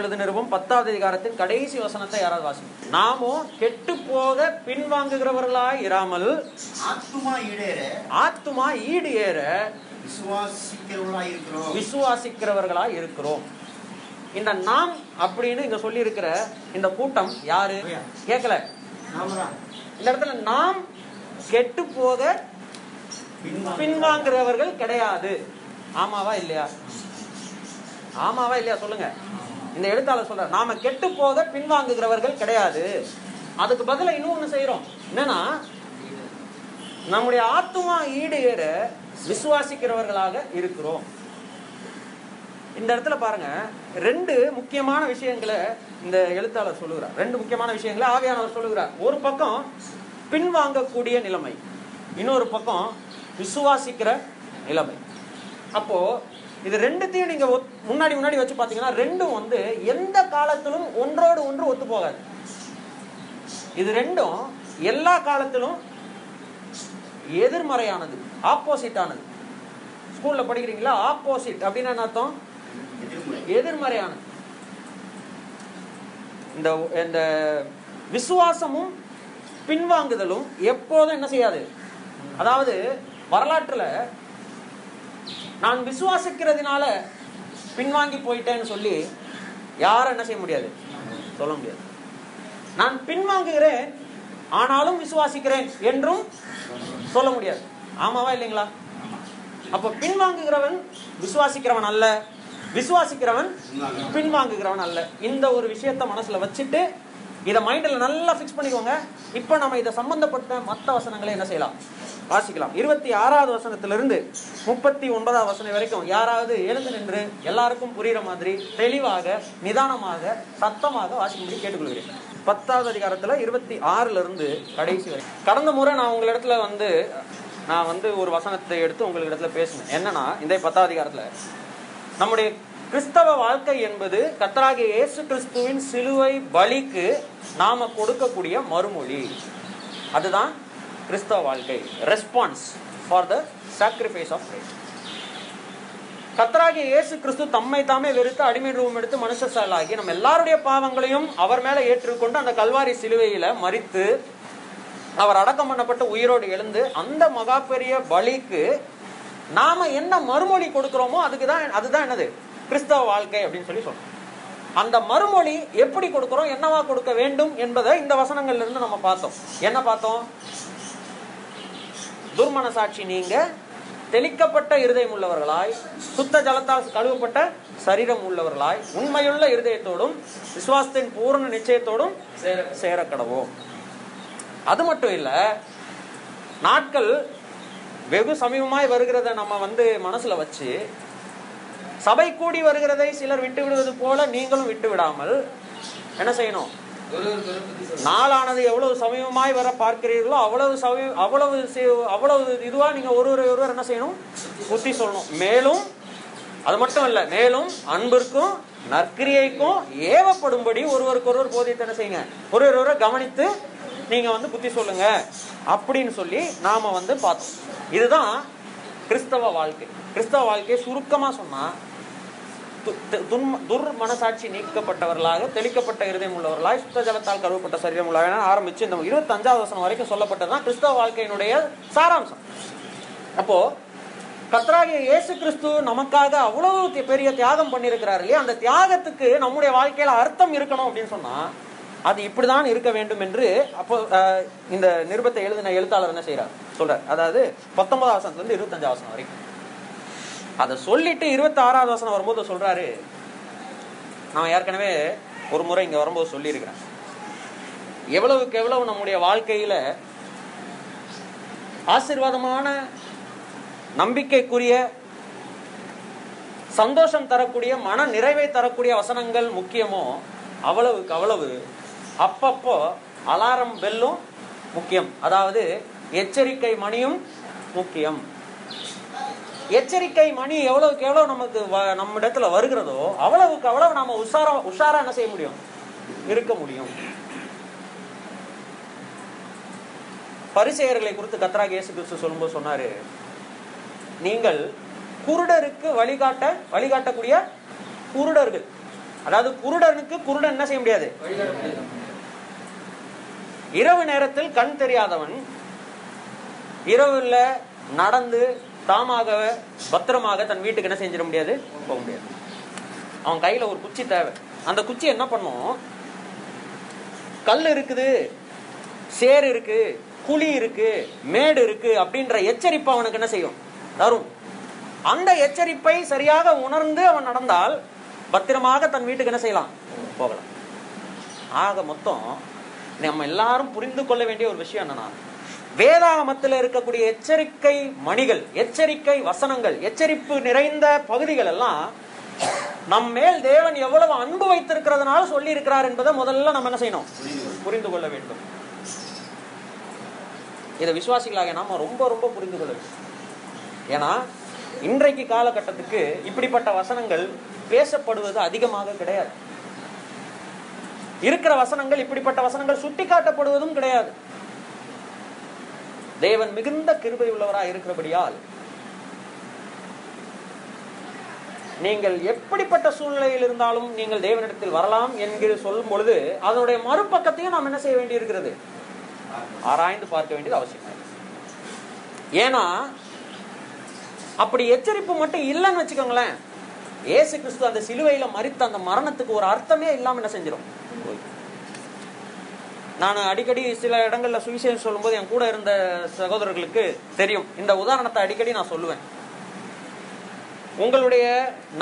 எழுதின நிருபம் பத்தாவது அதிகாரத்தின் கடைசி வசனத்தை யாராவது வாசி நாமோ கெட்டு போக பின்வாங்குகிறவர்களாய் இராமல் ஆத்துமா ஈடேற ஆத்துமா ஈடு ஏற விசுவாசிக்கிறவர்களாய் இருக்கிறோம். இந்த நாம் அப்படின்னு இங்க சொல்லி இருக்கிற இந்த கூட்டம் யாரு? கேட்கல இந்த இடத்துல நாம் கெட்டு போக பின்வாங்குறவர்கள் கிடையாது. ஆமாவா இல்லையா? ஆமாவா இல்லையா? சொல்லுங்க. இந்த எழுத்தாளர் சொல்ற நாம கெட்டு போக பின்வாங்குகிறவர்கள் கிடையாது. அதுக்கு பதில இன்னொன்னு செய்யறோம் என்னன்னா நம்முடைய ஆத்மா ஈடு ஏற விசுவாசிக்கிறவர்களாக இருக்கிறோம். இந்த இடத்துல பாருங்க ரெண்டு முக்கியமான விஷயங்களை இந்த எழுத்தாளர் சொல்லுகிறார். ரெண்டு முக்கியமான விஷயங்களை ஆவியானவர் சொல்லுகிறார். ஒரு பக்கம் பின்வாங்கக்கூடிய நிலைமை இன்னொரு பக்கம் விசுவாசிக்கிற நிலைமை. அப்போ இது ரெண்டுத்தையும் நீங்க ஒத்- முன்னாடி முன்னாடி வச்சு பாத்தீங்கன்னா ரெண்டும் வந்து எந்த காலத்திலும் ஒன்றோடு ஒன்று ஒத்து போகாது. இது ரெண்டும் எல்லா காலத்திலும் எதிர்மறையானது ஆப்போசிட் ஆனது ஸ்கூல்ல படிக்கிறீங்களா? ஆப்போசிட் அப்படின்னு என்ன அர்த்தம்? எதிர்மறையானது. இந்த இந்த விசுவாசமும் பின்வாங்குதலும் எப்போதும் என்ன செய்யாது? அதாவது வரலாற்றுல நான் விசுவாசிக்கிறதுனால பின்வாங்கி போயிட்டேன்னு சொல்லி யாரும் என்ன செய்ய முடியாது? சொல்ல முடியாது. நான் பின்வாங்குகிறேன் ஆனாலும் விசுவாசிக்கிறேன் என்றும் சொல்ல முடியாது. ஆமாவா இல்லைங்களா? அப்ப பின்வாங்குகிறவன் விசுவாசிக்கிறவன் அல்ல விசுவாசிக்கிறவன் பின்வாங்குகிறவன் அல்ல. இந்த ஒரு விஷயத்த மனசுல வச்சுட்டு இதை மைண்டில் நல்லா ஃபிக்ஸ் பண்ணிக்கோங்க. இப்போ நம்ம இதை சம்பந்தப்பட்ட மற்ற வசனங்களை என்ன செய்யலாம்? வாசிக்கலாம். இருபத்தி ஆறாவது வசனத்திலிருந்து முப்பத்தி ஒன்பதாவது வசனம் வரைக்கும் யாராவது எழுந்து நின்று எல்லாருக்கும் புரியுற மாதிரி தெளிவாக நிதானமாக சத்தமாக வாசிக்கும்படி கேட்டுக்கொள்கிறேன். பத்தாவது அதிகாரத்தில் இருபத்தி ஆறுல இருந்து கடைசி வரை. கடந்த முறை நான் உங்களிடத்துல வந்து நான் வந்து ஒரு வசனத்தை எடுத்து உங்களிடத்துல பேசினேன். என்னன்னா இந்த பத்தாவது அதிகாரத்தில் நம்முடைய கிறிஸ்தவ வாழ்க்கை என்பது கத்தராகிய இயேசு கிறிஸ்துவின் சிலுவை பலிக்கு நாம கொடுக்கக்கூடிய மறுமொழி. அதுதான் கிறிஸ்தவ வாழ்க்கை. Response for the sacrifice of Christ கத்தராகிய இயேசு கிறிஸ்து தம்மை தாமே வெறுத்து அடிமை ரூபம் எடுத்து மனுஷ செயலாகி நம்ம எல்லாருடைய பாவங்களையும் அவர் மேல ஏற்றுக்கொண்டு அந்த கல்வாரி சிலுவையில மறித்து அவர் அடக்கம் பண்ணப்பட்டு உயிரோடு எழுந்து அந்த மகா பெரிய பலிக்கு நாம என்ன மறுமொழி கொடுக்கிறோமோ அதுக்கு தான் அதுதான் என்னது? கிறிஸ்தவ வாழ்க்கை அப்படின்னு சொல்லி சொல்றோம். அந்த மறுமொழி எப்படி கொடுக்கிறோம்? என்னவா கொடுக்க வேண்டும் என்பதை இந்த வசனங்கள்ல இருந்து நம்ம பார்த்தோம். என்ன பார்த்தோம்? துர்மனசாட்சி நீங்க தெளிக்கப்பட்ட இருதயம் உள்ளவர்களாய் சுத்த ஜலத்தால் கழுவப்பட்ட சரீரம் உள்ளவர்களாய் உண்மையுள்ள இருதயத்தோடும் விசுவாசத்தின் பூர்ண நிச்சயத்தோடும் சேர கடவோம் அது மட்டும் இல்ல நாட்கள் வெகு சமீபமாய் வருகிறத நம்ம வந்து மனசுல வச்சு சபை கூடி வருகிறதை சிலர் விட்டு விடுவது போல நீங்களும் விட்டு விடாமல் என்ன செய்யணும்? நாளானது எவ்வளவு சமீபமாய் வர பார்க்கிறீர்களோ அவ்வளவு சமீ அவ்வளவு அவ்வளவு இதுவா நீங்க ஒருவர் ஒருவர் என்ன செய்யணும்? புத்தி சொல்லணும். மேலும் அது மட்டும் இல்ல மேலும் அன்பிற்கும் நற்கிரியைக்கும் ஏவப்படும்படி ஒருவருக்கு ஒருவர் போதித்து என்ன செய்யுங்க? ஒருவர் ஒருவர் கவனித்து நீங்க வந்து புத்தி சொல்லுங்க. அப்படின்னு சொல்லி நாம வந்து பார்த்தோம். இதுதான் கிறிஸ்தவ வாழ்க்கை. கிறிஸ்தவ வாழ்க்கையை சுருக்கமா சொன்னா துர் மனசாட்சி நீக்கப்பட்டவர்களாக தெளிக்கப்பட்ட இருதயம் உள்ளவர்களாக சுத்த ஜலத்தால் கருவப்பட்ட சரீரம் உள்ளவர்களாக ஆரம்பிச்சு இந்த இருபத்தஞ்சாவது வசனம் வரைக்கும் சொல்லப்பட்டதுதான் கிறிஸ்தவ வாழ்க்கையினுடைய சாராம்சம். அப்போ கத்ராகிய இயேசு கிறிஸ்து நமக்காக அவ்வளவு பெரிய தியாகம் பண்ணியிருக்கிறார் இல்லையா? அந்த தியாகத்துக்கு நம்முடைய வாழ்க்கையில அர்த்தம் இருக்கணும் அப்படின்னு சொன்னா அது இப்படிதான் இருக்க வேண்டும் என்று அப்போ இந்த நிருபத்தை எழுதின எழுத்தாளர் என்ன செய்யறார் சொல்றார். அதாவது பத்தொன்பதாம் வசனத்துல இருந்து இருபத்தஞ்சாம் வசனம் வரைக்கும். அதை சொல்லிட்டு இருபத்தி ஆறாவது வசனம் வரும்போது சொல்றாரு. நான் ஏற்கனவே ஒரு முறை இங்க வரும்போது சொல்லியிருக்கிறேன். எவ்வளவுக்கு எவ்வளவு நம்முடைய வாழ்க்கையில ஆசீர்வாதமான நம்பிக்கைக்குரிய சந்தோஷம் தரக்கூடிய மன நிறைவை தரக்கூடிய வசனங்கள் முக்கியமோ அவ்வளவுக்கு அவ்வளவு அப்பப்போ அலாரம் பெல்லும் முக்கியம். அதாவது எச்சரிக்கை மணியும் முக்கியம். எச்சரிக்கை மணி எவ்வளவுக்கு எவ்வளவு நமக்கு வ- நம்ம இடத்துல வருகிறதோ அவ்வளவுக்கு அவ்வளவு நாம உஷாரா உஷாரா என்ன செய்ய முடியும்? இருக்க முடியும். பரிசெயர்களை குறித்து கத்ரா கேசு கிறிஸ்து சொல்லும்போது சொன்னாரு நீங்கள் குருடருக்கு வழிகாட்ட வழிகாட்டக்கூடிய குருடர்கள். அதாவது குருடனுக்கு குருடன் என்ன செய்ய முடியாது? இரவு நேரத்தில் கண் தெரியாதவன் இரவுல நடந்து தாமாக பத்திரமாக தன் வீட்டுக்கு என்ன செஞ்சிட முடியாது? போக முடியாது. அவன் கையில ஒரு குச்சி தேவை. அந்த குச்சி என்ன பண்ணும்? கல் இருக்குது சேர் இருக்கு குழி இருக்கு மேடு இருக்கு அப்படின்ற எச்சரிப்பு அவனுக்கு என்ன செய்யும்? தரும். அந்த எச்சரிப்பை சரியாக உணர்ந்து அவன் நடந்தால் பத்திரமாக தன் வீட்டுக்கு என்ன செய்யலாம்? போகலாம். ஆக மொத்தம் நம்ம எல்லாரும் புரிந்து கொள்ள வேண்டிய ஒரு விஷயம் என்னன்னா வேதாகமத்தில் இருக்கக்கூடிய எச்சரிக்கை மணிகள் எச்சரிக்கை வசனங்கள் எச்சரிப்பு நிறைந்த பகுதிகள் எல்லாம் நம் மேல் தேவன் எவ்வளவு அன்பு வைத்திருக்கிறதுனால சொல்லி இருக்கிறார் என்பதை முதல்ல நம்ம என்ன செய்யணும்? புரிந்து கொள்ள வேண்டும். இதை விசுவாசிகளாக நாம ரொம்ப ரொம்ப புரிந்து கொள்ள வேண்டும். ஏன்னா இன்றைக்கு காலகட்டத்துக்கு இப்படிப்பட்ட வசனங்கள் பேசப்படுவது அதிகமாக கிடையாது. இருக்கிற வசனங்கள் இப்படிப்பட்ட வசனங்கள் சுட்டி காட்டப்படுவதும் கிடையாது. தேவன் மிகுந்த கிருபை உள்ளவராக இருக்கிறபடியால் நீங்கள் எப்படிப்பட்ட சூழ்நிலையில் இருந்தாலும் நீங்கள் தேவனிடத்தில் வரலாம் என்கிற சொல்லும் பொழுது அதனுடைய மறுபக்கத்தையும் நாம் என்ன செய்ய வேண்டியிருக்கிறது? ஆராய்ந்து பார்க்க வேண்டியது அவசியம்? ஏன்னா அப்படி எச்சரிப்பு மட்டும் இல்லைன்னு வச்சுக்கோங்களேன். ஏசு கிறிஸ்து அந்த சிலுவையில மறித்த அந்த மரணத்துக்கு ஒரு அர்த்தமே இல்லாம என்ன செஞ்சிடும் நான் அடிக்கடி சில இடங்களில் சுவிசேஷம் சொல்லும்போது என் கூட இருந்த சகோதரர்களுக்கு தெரியும். இந்த உதாரணத்தை அடிக்கடி நான் சொல்லுவேன். உங்களுடைய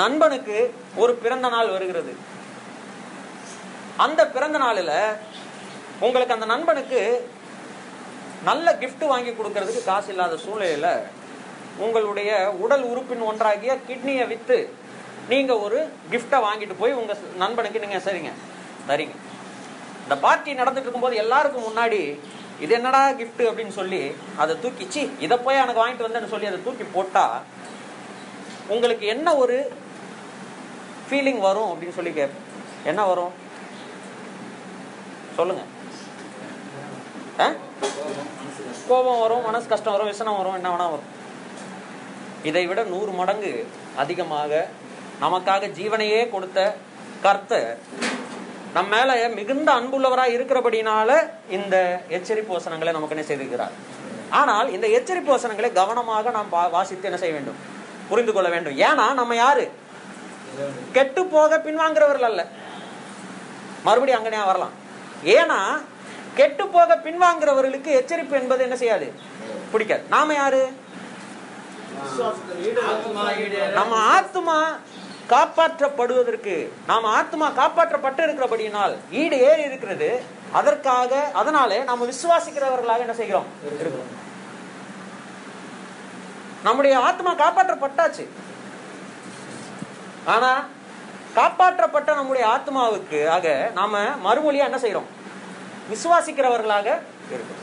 நண்பனுக்கு ஒரு பிறந்த நாள் வருகிறது. அந்த பிறந்த நாளில் உங்களுக்கு அந்த நண்பனுக்கு நல்ல கிஃப்ட் வாங்கி கொடுக்கறதுக்கு காசு இல்லாத சூழ்நிலையில் உங்களுடைய உடல் உறுப்பின் ஒன்றாகிய கிட்னியை விற்று நீங்கள் ஒரு கிஃப்டை வாங்கிட்டு போய் உங்கள் நண்பனுக்கு நீங்கள் சரிங்க. சரிங்க. இந்த பார்ட்டி நடந்துட்டு இருக்கும்போது எல்லாருக்கும் முன்னாடி இது என்னடா கிஃப்ட் அப்படின்னு சொல்லி அதை தூக்கிச்சு இதை போய் எனக்கு வாங்கிட்டு வந்தேன்னு சொல்லி அதை தூக்கி போட்டா உங்களுக்கு என்ன ஒரு ஃபீலிங் வரும்? அப்படின்னு சொல்லி கேப் என்ன வரும்? சொல்லுங்க. ஆ? கோபம் வரும் மனசு கஷ்டம் வரும் விசனம் வரும் என்ன வேணா வரும். இதை விட நூறு மடங்கு அதிகமாக நமக்காக ஜீவனையே கொடுத்த கர்த்தர் நம்ம மேல மிகுந்த அன்புள்ளவராய் இருக்கிறபடினால இந்த எச்சரிப்பு வசனங்களை நமக்கு என்ன செய்திருக்கிறார்? ஆனால் இந்த எச்சரிப்பு வசனங்களை கவனமாக நாம் வாசித்து என்ன செய்ய வேண்டும்? புரிந்து கொள்ள வேண்டும். ஏன்னா நம்ம யாரு? கெட்டு போக பின்வாங்குறவர்கள் அல்ல. மறுபடியும் அங்கனையா வரலாம். ஏன்னா கெட்டு போக பின்வாங்குறவர்களுக்கு எச்சரிப்பு என்பது என்ன செய்யாது? பிடிக்காது. நாம யாரு? நம்ம ஆத்மா காப்பாற்றப்படுவதற்கு நாம் ஆத்மா காப்பாற்றப்பட்டு இருக்கிறபடியினால் ஈடு ஏறி இருக்கிறது. அதற்காக அதனாலே நாம் விசுவாசிக்கிறவர்களாக என்ன செய்கிறோம்? இருக்கிறோம். நம்முடைய ஆத்மா காப்பாற்றப்பட்டாச்சு. ஆனா காப்பாற்றப்பட்ட நம்முடைய ஆத்மாவுக்கு ஆக நாம மறுமொழியா என்ன செய்யறோம் விசுவாசிக்கிறவர்களாக இருக்கிறோம்.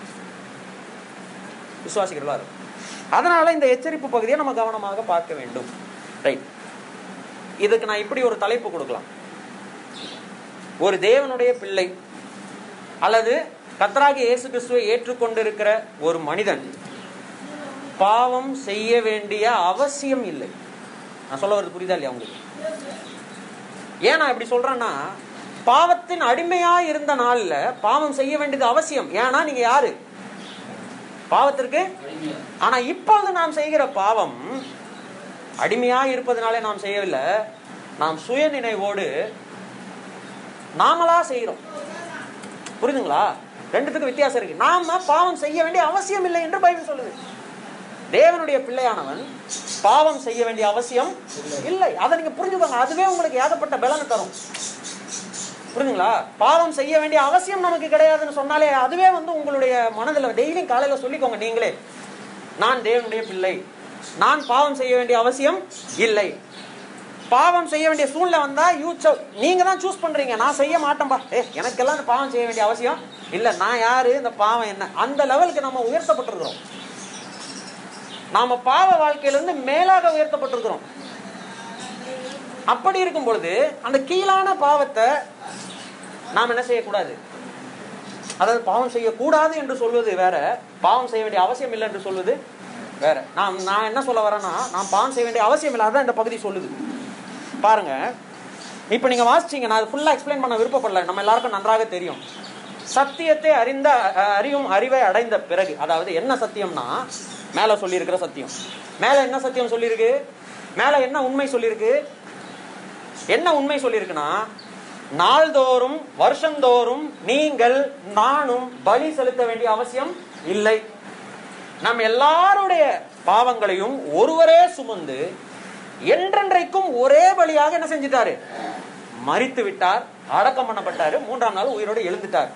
விசுவாசிக்கிறவர்களாக அதனால இந்த எச்சரிப்பு பகுதியை நம்ம கவனமாக பார்க்க வேண்டும். ரைட் இதுக்கு நான் இப்படி ஒரு தலைப்பு கொடுக்கலாம். ஒரு தேவனுடைய பிள்ளை அல்லது கத்தராகி இயேசு கிறிஸ்துவை ஏற்றுக்கொண்டிருக்கிற ஒரு மனிதன் பாவம் செய்ய வேண்டிய அவசியம் இல்லை. நான் சொல்ல வருது புரியுதா இல்லையா உங்களுக்கு? ஏன் நான் இப்படி சொல்றேன்னா பாவத்தின் அடிமையா இருந்த நாள்ல பாவம் செய்ய வேண்டியது அவசியம். ஏன்னா நீங்க யாரு? பாவத்திற்கு? ஆனா இப்பொழுது நாம் செய்கிற பாவம் அடிமையா இருப்பதனாலே நாம் செய்யவில்லை. நாம் சுய நினைவோடு நாமளா செய்யறோம் புரியுதுங்களா? ரெண்டுத்துக்கும் வித்தியாசம் இருக்கு. நாம பாவம் செய்ய வேண்டிய அவசியம் இல்லை என்று பைபிள் சொல்லுது. தேவனுடைய பிள்ளையானவன் பாவம் செய்ய வேண்டிய அவசியம் இல்லை. அதை நீங்க புரிஞ்சுக்கோங்க. அதுவே உங்களுக்கு ஏகப்பட்ட பலனை தரும். புரியுதுங்களா? பாவம் செய்ய வேண்டிய அவசியம் நமக்கு கிடையாதுன்னு சொன்னாலே அதுவே வந்து உங்களுடைய மனதில் டெய்லியும் காலையில் சொல்லிக்கோங்க நீங்களே. நான் தேவனுடைய பிள்ளை. நான் பாவம் செய்ய வேண்டிய அவசியம் இல்லை. பாவம் செய்ய வேண்டிய சூழ்நிலை வந்தா யூ நீங்க தான் சூஸ் பண்றீங்க. நான் செய்ய மாட்டேன்பா. ஏ எனக்கெல்லாம் இந்த பாவம் செய்ய வேண்டிய அவசியம் இல்ல. நான் யாரு? இந்த பாவம் என்ன? அந்த லெவலுக்கு நம்ம உயர்த்தப்பட்டிருக்கிறோம். நாம பாவ வாழ்க்கையிலிருந்து மேலாக உயர்த்தப்பட்டிருக்கிறோம். அப்படி இருக்கும் பொழுது அந்த கீழான பாவத்தை நாம் என்ன செய்யக்கூடாது? அதாவது பாவம் செய்யக்கூடாது என்று சொல்வது வேற பாவம் செய்ய வேண்டிய அவசியம் இல்லை என்று சொல்வது வேற. நான் நான் என்ன சொல்ல வரேன்னா நான் பான் செய்ய வேண்டிய அவசியம் இல்லை இந்த பகுதி சொல்லுது. பாருங்க. இப்போ நீங்க வாசிச்சீங்க நான் ஃபுல்லா எக்ஸ்பிளைன் பண்ண விருப்பப்படல. நம்ம எல்லாருக்கும் நன்றாக தெரியும். சத்தியத்தை அறிந்த அறியும் அறிவை அடைந்த பிறகு அதாவது என்ன சத்தியம்னா மேல சொல்லியிருக்கிற சத்தியம். மேல என்ன சத்தியம் சொல்லியிருக்கு? மேல என்ன உண்மை சொல்லியிருக்கு? என்ன உண்மை சொல்லியிருக்குன்னா நாள்தோறும் வருஷந்தோறும் நீங்கள் நானும் பலி செலுத்த வேண்டிய அவசியம் இல்லை. நம் எல்லாருடைய பாவங்களையும் ஒருவரே சுமந்து என்றென்றைக்கும் ஒரே வழியாக என்ன செஞ்சிட்டாரு? மறித்து விட்டார் அடக்கம் பண்ணப்பட்டாரு மூன்றாம் நாள் உயிரோடு எழுந்துட்டார்.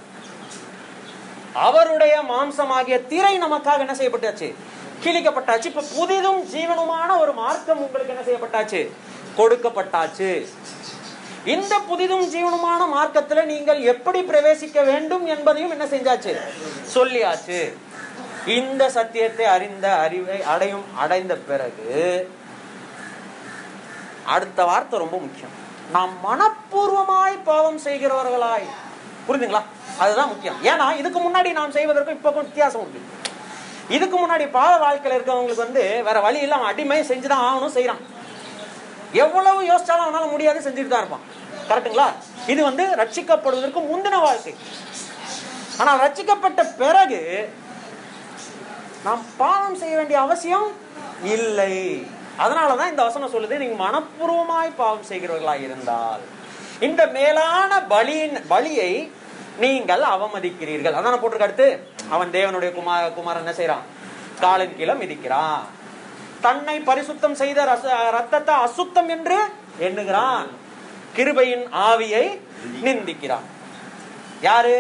அவருடைய மாம்சமாகிய திரை நமக்காக என்ன செய்யப்பட்டாச்சு? கிழிக்கப்பட்டாச்சு. இப்ப புதிதும் ஜீவனுமான ஒரு மார்க்கம் உங்களுக்கு என்ன செய்யப்பட்டாச்சு? கொடுக்கப்பட்டாச்சு. இந்த புதிதும் ஜீவனுமான மார்க்கத்துல நீங்கள் எப்படி பிரவேசிக்க வேண்டும் என்பதையும் என்ன செஞ்சாச்சு? சொல்லியாச்சு. இந்த சத்தியத்தை அறிந்த அறிவை அடையும் அடைந்த பிறகு அடுத்த வார்த்தை ரொம்ப முக்கியம். நாம் மனப்பூர்வமாய் பாவம் செய்கிறவர்களாய். புரியுதுங்களா அதுதான் முக்கியம். ஏன்னா இதுக்கு முன்னாடி நாம் செய்வதற்கும் இப்போக்கும் வித்தியாசம் உண்டு. இதுக்கு முன்னாடி பாவ வாழ்க்கையில் இருக்கவங்களுக்கு வந்து வேற வழி இல்லாமல் அடிமை செஞ்சுதான் ஆகணும் செய்யறான் எவ்வளவு யோசிச்சாலும் அவனால முடியாது செஞ்சுட்டு தான் இருப்பான். கரெக்ட்டுங்களா இது வந்து ரட்சிக்கப்படுவதற்கு முந்தின வாழ்க்கை. ஆனால் ரட்சிக்கப்பட்ட பிறகு நாம் பாவம் செய்ய வேண்டிய அவசியம் இல்லை. அதனாலதான் இந்த வசனம் சொல்லுது நீங்க மனப்பூர்வமாய் பாவம் செய்கிறவர்களாய் இருந்தால் இந்த மேலான பலியின் பலியை நீங்கள் அவமதிக்கிறீர்கள். அதான போட்டிருக்க அடுத்து அவன் தேவனுடைய குமார குமாரன் என்ன செய்யறான் காலின் கீழே மிதிக்கிறான். தன்னை பரிசுத்தம் செய்த ரத்தத்தை அசுத்தம் என்று எண்ணுகிறான். கிருபையின் ஆவியை நிந்திக்கிறான். யாரு?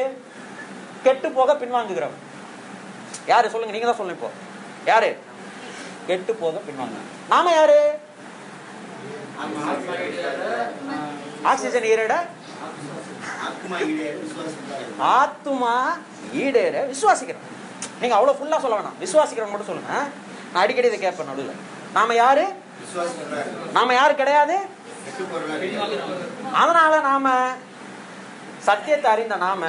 கெட்டு போக பின்வாங்குகிறவன். யாரு? சொல்லுங்க நீங்க தான் சொல்லுங்க இப்போ. யாரு? கெட்டு போக பின்வாங்க. நாம யாரு? ஆக்சிஜன் ஈரட? ஆத்மா ஈடேற விசுவாசிக்கிறோம். நீங்க அவ்வளவு ஃபுல்லா சொல்ல வேணாம். விசுவாசிக்கிறவன் மட்டும் சொல்லுங்க. நான் அடிக்கடி இதை கேட்பேன் நடுவில். நாம யாரு? நாம யாரு கிடையாது? அதனால நாம சத்தியத்தை அறிந்த நாம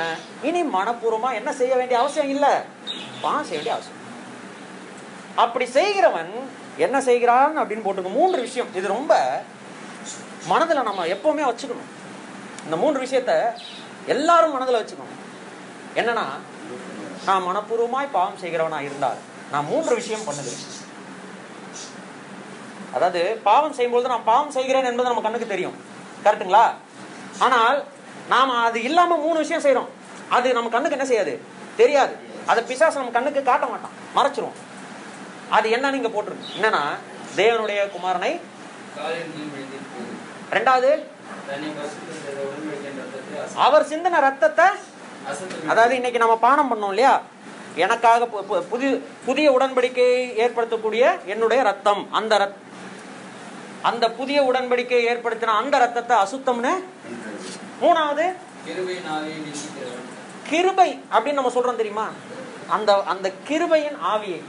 இனி மனப்பூர்வமா என்ன செய்ய வேண்டிய அவசியம் இல்லை. பாவம் செய்ய வேண்டிய அவசியம். அப்படி செய்கிறவன் என்ன செய்கிறான் அப்படின்னு போட்டுக்க. மூன்று விஷயம். இது ரொம்ப மனதில் நம்ம எப்பவுமே வச்சுக்கணும். இந்த மூன்று விஷயத்த எல்லாரும் மனதில் வச்சுக்கணும். என்னன்னா நான் மனப்பூர்வமாய் பாவம் செய்கிறவனா இருந்தால் நான் மூன்று விஷயம் பண்ணுகிறேன். அதாவது பாவம் செய்யும்போது நான் பாவம் செய்கிறேன் என்பது நம்ம கண்ணுக்கு தெரியும். கரெக்ட்டுங்களா? ஆனால் நாம அது இல்லாம மூணு விஷயம் செய்கிறோம் அது நம்ம கண்ணுக்கு என்ன செய்யாது? தெரியாது. அதை பிசாசு நம்ம கண்ணுக்கு காட்ட மாட்டான். மறைச்சிரும் அது என்ன நீங்க போட்டுருக்கு? என்னன்னா தேவனுடைய குமாரனை ரெண்டாவது அவர் சிந்தன ரத்தத்தை அதாவது இன்னைக்கு நம்ம பானம் பண்ணோம் இல்லையா? எனக்காக பு- பு- புதிய புதிய உடன்படிக்கையை ஏற்படுத்தக்கூடிய என்னுடைய ரத்தம் அந்த ரத் அந்த புதிய உடன்படிக்கையை ஏற்படுத்தின அந்த ரத்தத்தை அசுத்தம்னு மூணாவது கிருபை அப்படின்னு நம்ம சொல்றோம் தெரியுமா? அந்த அந்த கிருபையின் ஆவியை.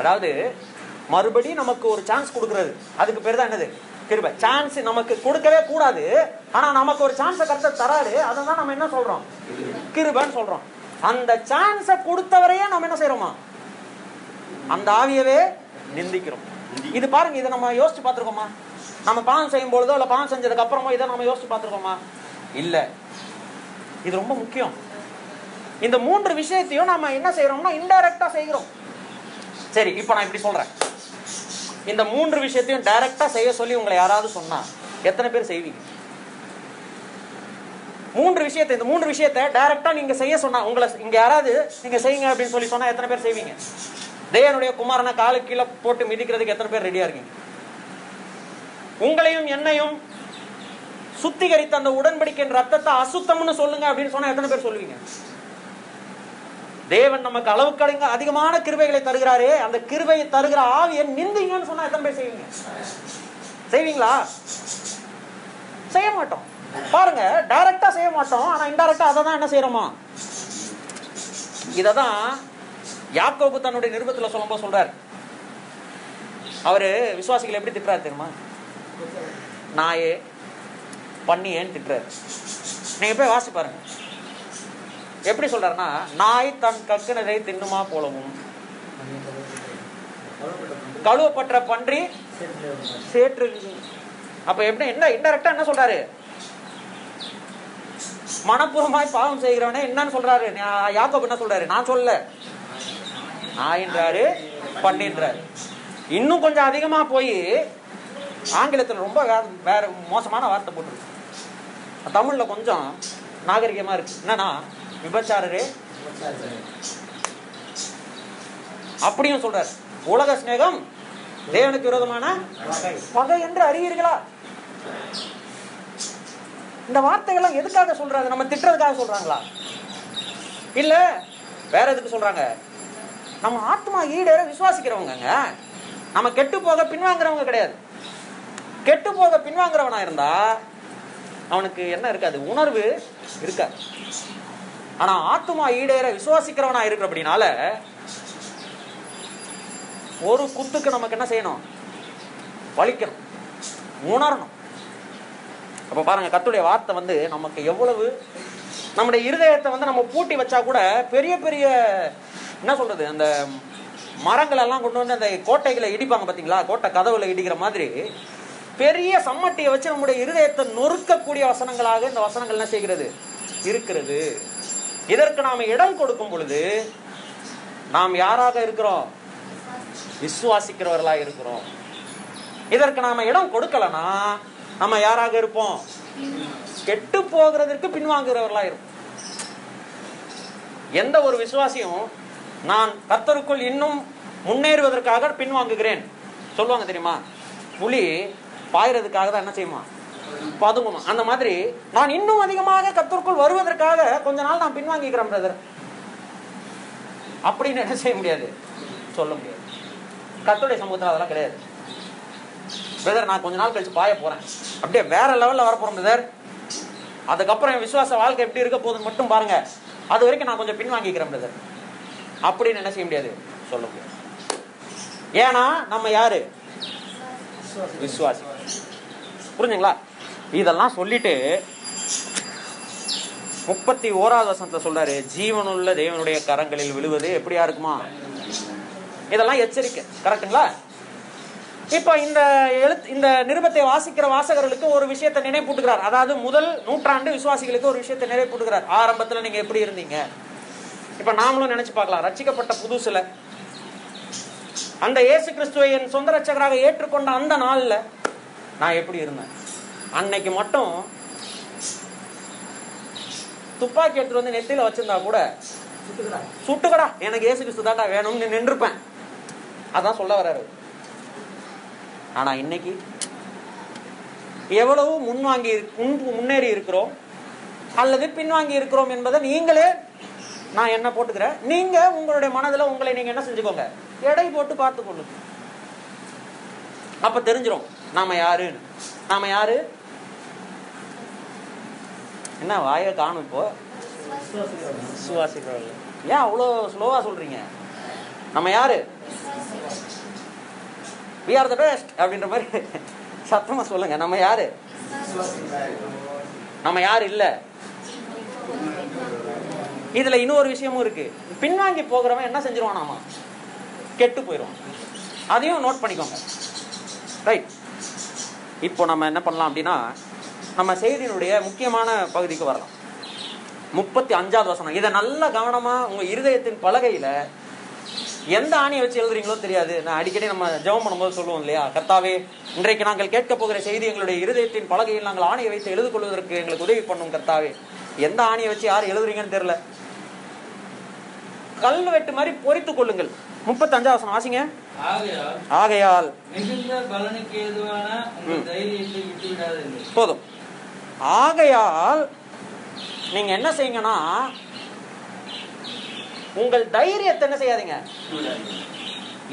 அதாவது மறுபடி நமக்கு ஒரு சான்ஸ் கொடுக்கிறது. அதுக்கு பேர் தான் என்னது? கிருபை. சான்ஸ் நமக்கு கொடுக்கவே கூடாது. ஆனா நமக்கு ஒரு சான்ஸை கருத்த தராரு. அதை தான் நம்ம என்ன சொல்றோம்? கிருபைன்னு சொல்றோம். அந்த சான்ஸை கொடுத்தவரையே நம்ம என்ன செய்யறோமா அந்த ஆவியவே நிந்திக்கிறோம். இது பாருங்க இதை நம்ம யோசிச்சு பார்த்திருக்கோமா? நம்ம பாவம் செய்யும் பொழுதோ இல்ல பாவம் செஞ்சதுக்கு அப்புறமோ இதை நம்ம யோசிச்சு பார்த்துருக்கோமா? இல்ல. இது ரொம்ப முக்கியம். இந்த மூன்று விஷயத்தையும் நம்ம என்ன செய்யறோம்னா இன்டைரக்டா செய்கிறோம். சரி இப்போ நான் இப்படி சொல்றேன். இந்த மூன்று விஷயத்தையும் டைரக்டா செய்ய சொல்லி உங்களை யாராவது சொன்னா எத்தனை பேர் செய்வீங்க? மூன்று விஷயத்தை இந்த மூன்று விஷயத்தை டைரக்டா நீங்க செய்ய சொன்னா உங்களை இங்க யாராவது நீங்க செய்யுங்க அப்படின்னு சொல்லி சொன்னா எத்தனை பேர் செய்வீங்க? தேவனுடைய குமாரனை காலு கீழே போட்டு மிதிக்கிறதுக்கு எத்தனை பேர் ரெடியா இருக்கீங்க? உங்களையும் என்னையும் சுத்திகரித்த அந்த உடன்படிக்கையின் ரத்தத்தை அசுத்தம்னு சொல்லுங்க அப்படின்னு சொன்னா எத்தனை பேர் சொல்லுவீங்க? தேவன் நமக்கு அளவுக்கு அதிக அதிகமான கிருபைகளை தருகிறாரே அந்த கிருபையை தருகிற ஆவியை நிந்திங்கன்னு சொன்னா எத்தனை பேர் செய்வீங்க? செய்வீங்களா? செய்ய மாட்டோம். பாருங்க டைரக்டா செய்ய மாட்டோம் ஆனா இன்டைரக்டா அதை தான் என்ன செய்யறோமா? இதை தான் யாக்கோபு தன்னுடைய நிருபத்தில் சொல்லும்போது சொல்றாரு. அவரு விசுவாசிகள் எப்படி திட்டுறாரு தெரியுமா? நாயே பண்ணியேன்னு திட்டுறாரு. நீங்க போய் வாசி பாருங்க. எப்படி சொல்றாருன்னா நாய் தன் கக்குனதை தின்னுமா போலவும். கழுவப்பட்ட பன்றி சேற்று அப்ப எப்படி என்ன இன்டெரக்டா என்ன சொல்றாரு? மனப்பூர்வமாய் பாவம் செய்கிறவனே என்னன்னு சொல்றாரு. யாக்கோ என்ன சொல்றாரு? நான் சொல்ல ஆயின்றாரு பண்ணின்றாரு. இன்னும் கொஞ்சம் அதிகமா போய் ஆங்கிலத்துல ரொம்ப வேற மோசமான வார்த்தை போட்டுருக்கு. தமிழ்ல கொஞ்சம் நாகரிகமா இருக்கு. என்னன்னா விபச்சாரரே. அப்படியும் சொல்றாரு. உலக சிநேகம் தேவனுக்கு விரோதமான பகை என்று அறிவீர்களா? இந்த வார்த்தைகள்லாம் எதுக்காக சொல்றாங்க? நம்ம திட்டுறதுக்காக சொல்றாங்களா? இல்ல வேற எதுக்கு சொல்றாங்க? நம்ம ஆத்மா ஈடேற விசுவாசிக்கிறவங்க நம்ம கெட்டு போக பின்வாங்குறவங்க கிடையாது. கெட்டு போக பின்வாங்குறவனா இருந்தா அவனுக்கு என்ன இருக்காது உணர்வு இருக்காது. ஆனா ஆத்மா ஈடேற விசுவாசிக்கிறவனா இருக்கிற அப்படினால ஒரு குத்துக்கு நமக்கு என்ன செய்யணும்? வலிக்கணும். உணரணும். அப்ப பாருங்க கத்துடைய வார்த்தை வந்து நமக்கு எவ்வளவு நம்முடைய இருதயத்தை வந்து நம்ம பூட்டி வச்சா கூட பெரிய பெரிய என்ன சொல்றது அந்த மரங்கள் எல்லாம் கொண்டு வந்து அந்த கோட்டைகளை இடிப்பாங்க பாத்தீங்களா? கோட்டை கதவுல இடிக்கிற மாதிரி பெரிய சம்மட்டியை வச்சு நம்முடைய இருதயத்தை நொறுக்கக்கூடிய வசனங்களாக இந்த வசனங்கள் என்ன செய்கிறது? இருக்கிறது. இதற்கு நாம் இடம் கொடுக்கும் பொழுது நாம் யாராக இருக்கிறோம்? விசுவாசிக்கிறவர்களா இருக்கிறோம். இதற்கு நாம இடம் கொடுக்கலனா நம்ம யாராக இருப்போம்? கெட்டு போகிறதற்கு பின்வாங்குகிறவர்களா இருப்போம். எந்த ஒரு விசுவாசியும் நான் கர்த்தருக்குள் இன்னும் முன்னேறுவதற்காக பின்வாங்குகிறேன். சொல்லுவாங்க தெரியுமா? புலி பாயறதுக்காக தான் என்ன செய்வான்? பதுங்குமா அந்த மாதிரி நான் இன்னும் அதிகமாக கத்திற்குள் வருவதற்காக கொஞ்ச நாள் நான் பின்வாங்கிக்கிறேன் பிரதர் அப்படின்னு என்ன செய்ய முடியாது? சொல்ல முடியாது. கத்துடைய சமூகத்தில் அதெல்லாம் கிடையாது. பிரதர் நான் கொஞ்ச நாள் கழிச்சு பாய போறேன். அப்படியே வேற லெவல்ல வர பிரதர் அதுக்கப்புறம் என் விசுவாச வாழ்க்கை எப்படி இருக்க போகுது மட்டும் பாருங்க. அது வரைக்கும் நான் கொஞ்சம் பின்வாங்கிக்கிறேன் பிரதர் அப்படின்னு என்ன செய்ய முடியாது? சொல்ல முடியாது. ஏன்னா நம்ம யாரு? விசுவாசி. புரிஞ்சுங்களா? இதெல்லாம் சொல்லிட்டு முப்பத்தி ஓராவது வசனத்தை சொல்றாரு ஜீவனுள்ள தேவனுடைய கரங்களில் விழுவது எப்படியா இருக்குமா இதெல்லாம் எச்சரிக்கை கரெக்ட்டுங்களா இப்ப இந்த எழுத்து இந்த நிருபத்தை வாசிக்கிற வாசகர்களுக்கு ஒரு விஷயத்தை நினைப்பூட்டுகிறார். அதாவது முதல் நூற்றாண்டு விசுவாசிகளுக்கு ஒரு விஷயத்தை நினைப்பூட்டுகிறார். ஆரம்பத்துல நீங்க எப்படி இருந்தீங்க? இப்ப நாமளும் நினைச்சு பார்க்கலாம். ரட்சிக்கப்பட்ட புதுசுல அந்த இயேசு கிறிஸ்துவை என் சொந்த ரட்சகராக ஏற்றுக்கொண்ட அந்த நாள்ல நான் எப்படி இருந்தேன்? அன்னைக்கு மட்டும் துப்பாக்கி எடுத்துட்டு வந்து நெத்தியில வச்சிருந்தா கூட சுட்டுக்கடா. எனக்கு இயேசு கிறிஸ்து தாண்டா வேணும்னு நின்றுப்பேன். அதான் சொல்ல வர்றாரு. ஆனா இன்னைக்கு எவ்வளவு முன்வாங்கி முன் முன்னேறி இருக்கிறோம் அல்லது பின்வாங்கி இருக்கிறோம் என்பதை நீங்களே நான் என்ன போட்டுக்கிறேன்? நீங்க உங்களுடைய மனதுல உங்களை நீங்க என்ன செஞ்சுக்கோங்க? எடை போட்டு பார்த்து கொள்ளுங்க அப்ப தெரிஞ்சிரும். நாம யாருன்னு நாம யாரு? என்ன வாய காணும் இப்போ? விசுவாசிக்கிறவர்கள் ஏன் அவ்வளோ ஸ்லோவா சொல்றீங்க? நம்ம யாரு? வி ஆர் த பெஸ்ட் அப்படின்ற மாதிரி சத்தமா சொல்லுங்க. நம்ம யாரு? நம்ம யாரு இல்ல? இதுல இன்னொரு விஷயமும் இருக்கு. பின்வாங்கி போகிறவன் என்ன செஞ்சிருவான் நாம? கெட்டு போயிடுவான் அதையும் நோட் பண்ணிக்கோங்க. ரைட் இப்போ நம்ம என்ன பண்ணலாம் அப்படின்னா நம்ம செய்தியினுடைய முக்கியமான பகுதிக்கு வரலாம். முப்பத்தி அஞ்சாவது வசனம். இதை நல்ல கவனமாக உங்கள் இருதயத்தின் பலகையில் எந்த ஆணியை வச்சு எழுதுறீங்களோ தெரியாது. நான் அடிக்கடி நம்ம ஜெபம் பண்ணும்போது சொல்லுவோம் இல்லையா? கர்த்தாவே இன்றைக்கு நாங்கள் கேட்க போகிற செய்தி எங்களுடைய இருதயத்தின் பலகையில் நாங்கள் ஆணையை வைத்து எழுது கொள்வதற்கு எங்களுக்கு உதவி பண்ணும் கர்த்தாவே. எந்த ஆணியை வச்சு யார் எழுதுறீங்கன்னு தெரியல. கல் வெட்டு மாதிரி பொறித்துக் கொள்ளுங்கள். முப்பத்தஞ்சாவது வசனம். ஆசிங்க ஆகையால் போதும். ஆகையால் நீங்க என்ன செய்யுங்கன்னா உங்கள் தைரியத்தை என்ன செய்யாதீங்க.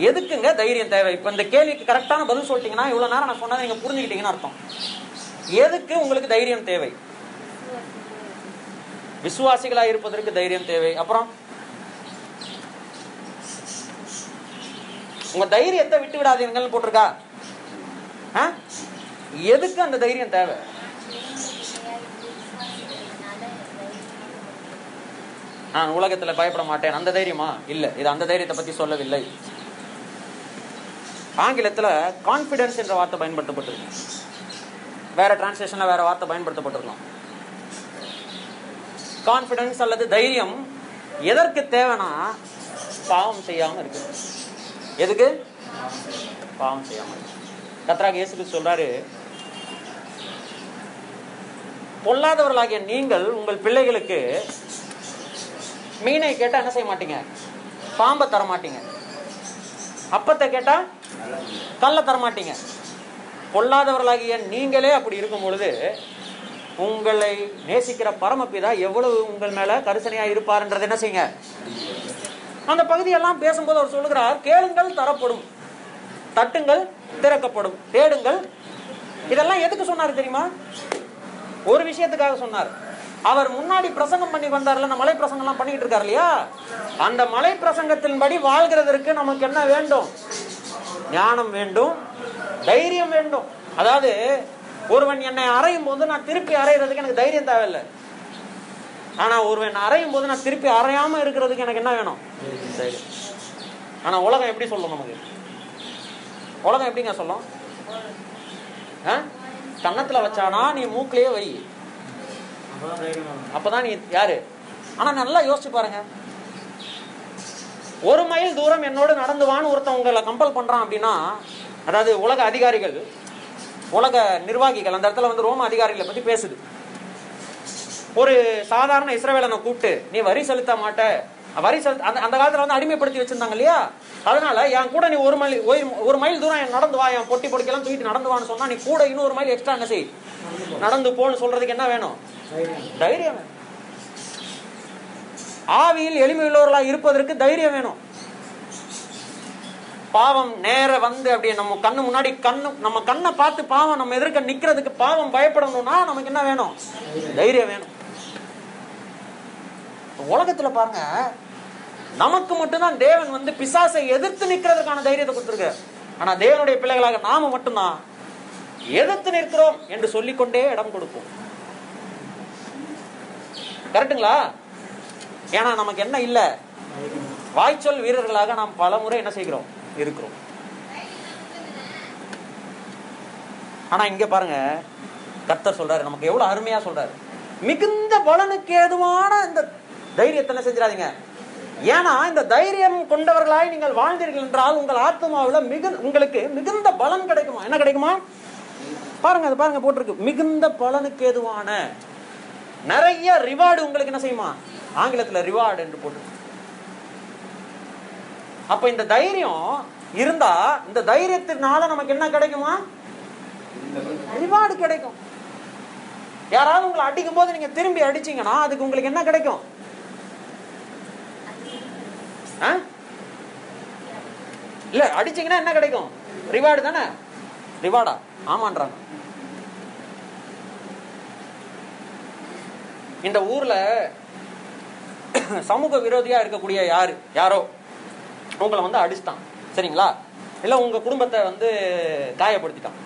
எதுக்குங்க தைரியம் தேவை? இப்ப இந்த கேள்விக்கு கரெக்டான பதில் சொல்லிட்டீங்கன்னா இவ்வளவு நேரம் நான் சொன்னதை நீங்க புரிஞ்சுக்கிட்டீங்கன்னு அர்த்தம். எதுக்கு உங்களுக்கு தைரியம் தேவை? விசுவாசிகளா இருப்பதற்கு தைரியம் தேவை. அப்புறம் உங்க தைரியத்தை விட்டு விடாதீங்கன்னு போட்டிருக்கா? ஆ? எதுக்கு அந்த தைரியம் தேவை? நான் உலகத்துல பயப்பட மாட்டேன். அந்த தைரியமா? இல்ல. இது அந்த தைரியத்தை பத்தி சொல்லவில்லை. ஆங்கிலத்துல கான்பிடன்ஸ் என்ற வார்த்தை பயன்படுத்தப்பட்டிருக்கு வேற டிரான்ஸ்லேஷன்ல வேற வார்த்தை பயன்படுத்தப்பட்டிருக்கலாம். கான்பிடன்ஸ் அல்லது தைரியம் எதற்கு தேவைன்னா பாவம் செய்யாம இருக்கு. எதுக்கு? பாவம் செய்யாம. கத்ராக இயேசுக்கு சொல்றாரு பொல்லாதவர்களாகிய நீங்கள் உங்கள் பிள்ளைகளுக்கு மீனை கேட்டா என்ன செய்ய மாட்டீங்க? பாம்பை தர மாட்டீங்க. அப்பத்தை கேட்டா கல்ல தர மாட்டீங்க. பொல்லாதவர்களாகிய நீங்களே அப்படி இருக்கும் பொழுது உங்களை நேசிக்கிற பரமபிதா எவ்வளவு உங்கள் மேல கரிசனையா இருப்பார்ன்றது என்ன செய்யுங்க? அந்த பகுதியெல்லாம் பேசும்போது அவர் சொல்லுகிறார் கேளுங்கள் தரப்படும். தட்டுங்கள் திறக்கப்படும். தேடுங்கள். இதெல்லாம் எதுக்கு சொன்னார் தெரியுமா? ஒரு விஷயத்துக்காக சொன்னார். அவர் முன்னாடி பிரசங்கம் பண்ணி வந்தார்ல அந்த மலை பிரசங்கம் எல்லாம் பண்ணிட்டு இல்லையா? அந்த மலை பிரசங்கத்தின்படி வாழ்கிறதற்கு நமக்கு என்ன வேண்டும்? ஞானம் வேண்டும் தைரியம் வேண்டும். அதாவது ஒருவன் என்னை அறையும் போது நான் திருப்பி அறையிறதுக்கு எனக்கு தைரியம் தேவையில்லை. ஆனா ஒருவன் அறையும் போது நான் திருப்பி அறையாம இருக்கிறதுக்கு எனக்கு என்ன வேணும்? சரி ஆனா உலகம் எப்படி சொல்லும் நமக்கு? உலகம் எப்படிங்க சொல்லும்? ஆ? கன்னத்துல வச்சானா நீ மூக்கிலேயே வை. அப்பதான் நீ யாரு? ஆனா நல்லா யோசிச்சு பாருங்க. ஒரு மைல் தூரம் என்னோட நடந்துவான்னு ஒருத்தன் உங்களை கம்பல் பண்றான் அப்படின்னா அதாவது உலக அதிகாரிகள் உலக நிர்வாகிகள் அந்த இடத்துல வந்து ரோம அதிகாரிகளை பத்தி பேசுது. ஒரு சாதாரண இஸ்ரவேலனை கூப்பிட்டு நீ வரி செலுத்த மாட்ட. வரி செலுத்த அந்த அந்த காலத்துல வந்து அடிமைப்படுத்தி வச்சிருந்தாங்க இல்லையா? அதனால என் கூட நீ ஒரு மைல் ஒரு- ஒரு மைல் தூரம் என் நடந்து வா என் பொட்டி பொடிக்கெல்லாம் தூக்கிட்டு நடந்து வான்னு சொன்னா நீ கூட இன்னொரு மைல் எக்ஸ்ட்ரா என்ன செய்? நடந்து போன்னு சொல்றதுக்கு என்ன வேணும்? தைரியம் வேணும். ஆவியில் எளிமையுள்ளவர்களா இருப்பதற்கு தைரியம் வேணும். பாவம் நேர வந்து அப்படி நம்ம கண்ணு முன்னாடி கண்ணு நம்ம கண்ணை பார்த்து பாவம் நம்ம எதிர்க்க நிக்கிறதுக்கு பாவம் பயப்படணும்னா நமக்கு என்ன வேணும்? தைரியம் வேணும். உலகத்துல பாருங்க நமக்கு மட்டும்தான் தேவன் வந்து பிசாசை எதிர்த்து நிற்கிறதுக்கான தைரியத்தை கொடுத்துருக்கு. ஆனா தேவனுடைய பிள்ளைகளாக நாம மட்டும்தான் எதிர்த்து நிற்கிறோம் என்று சொல்லிக்கொண்டே இடம் கொடுப்போம். கரெக்ட்டுங்களா ஏன்னா நமக்கு என்ன இல்ல? வாய்ச்சொல் வீரர்களாக நாம் பல முறை என்ன செய்கிறோம்? இருக்கிறோம். ஆனா இங்க பாருங்க கர்த்தர் சொல்றாரு நமக்கு எவ்வளவு அருமையா சொல்றாரு. மிகுந்த பலனுக்கு ஏதுவான இந்த தைரியத்தை என்ன செஞ்சிடாதீங்க. ஏன்னா இந்த தைரியம் கொண்டவர்களாய் நீங்கள் வாழ்ந்தீர்கள் என்றால் உங்கள் ஆத்மாவில் மிகு உங்களுக்கு மிகுந்த பலன் கிடைக்குமா? என்ன கிடைக்குமா? பாருங்க அது பாருங்க போட்டிருக்கு. மிகுந்த பலனுக்கு எதுவான நிறைய ரிவார்டு உங்களுக்கு என்ன செய்யுமா? ஆங்கிலத்தில் ரிவார்டு என்று போட்டு அப்ப இந்த தைரியம் இருந்தா இந்த தைரியத்தினால நமக்கு என்ன கிடைக்குமா? ரிவார்டு கிடைக்கும். யாராவது உங்களை அடிக்கும் போது நீங்க திரும்பி அடிச்சீங்கன்னா அதுக்கு உங்களுக்கு என்ன கிடைக்கும்? இல்ல அடிச்சீங்கன்னா என்ன கிடைக்கும்? ரிவார்டு தானே? ரிவார்டா ஆமான்றாங்க. இந்த ஊர்ல சமூக விரோதியா இருக்கக்கூடிய யாரு? யாரோ? உங்களை வந்து அடிச்சிட்டான். சரிங்களா? இல்ல உங்க குடும்பத்தை வந்து காயப்படுத்திட்டான்.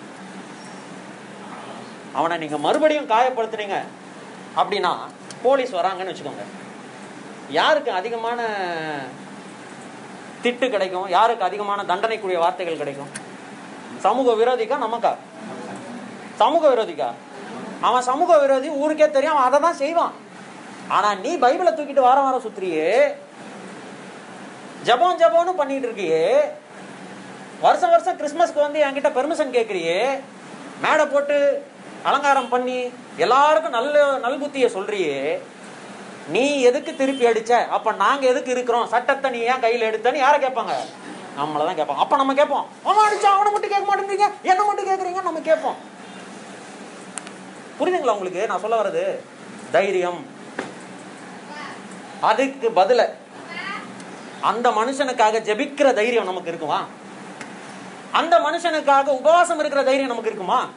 அவனை நீங்க மறுபடியும் காயப்படுத்துனீங்க அப்படின்னா போலீஸ் வராங்கன்னு வச்சுக்கோங்க. யாருக்கு அதிகமான திட்டு கிடைக்கும். யாருக்கு அதிகமான தண்டனைக்குரிய வார்த்தைகள் கிடைக்கும்? சமூக விரோதிக்கா நமக்கா? சமூக விரோதிக்கா? அவன் சமூக விரோதி ஊருக்கே தெரியும் அவன் அதை தான் செய்வான். ஆனா நீ பைபிளை தூக்கிட்டு வாரம் வாரம் சுத்துறியே? ஜபம் ஜபம்னு பண்ணிட்டு இருக்கியே? வருஷம் வருஷம் கிறிஸ்மஸ்க்கு வந்து என்கிட்ட பெர்மிஷன் கேட்குறியே மேடை போட்டு அலங்காரம் பண்ணி எல்லாருக்கும் நல்ல நல்புத்திய சொல்றியே? நீ எதுக்கு திருப்பி அடிச்ச? அப்ப நாங்க எதுக்கு இருக்கிறோம்? சட்டத்தை நீ ஏன் கையில எடுத்தன்னு யார கேட்பாங்க? நம்மள தான் கேட்பாங்க. அப்ப நம்ம கேட்போம். அவன் அடிச்சா அவனை மட்டும் கேட்க மாட்டேங்கிறீங்க. என்ன மட்டும் கேட்கறீங்க நம்ம கேட்போம். புரியுதுங்களா உங்களுக்கு? நான் சொல்ல வர்றது? தைரியம். அதுக்கு பதில அந்த மனுஷனுக்காக ஜெபிக்கிற தைரியம் நமக்கு இருக்குமா? அந்த மனுஷனுக்காக உபவாசம் இருக்கிற தைரியம் நமக்கு இருக்குமா?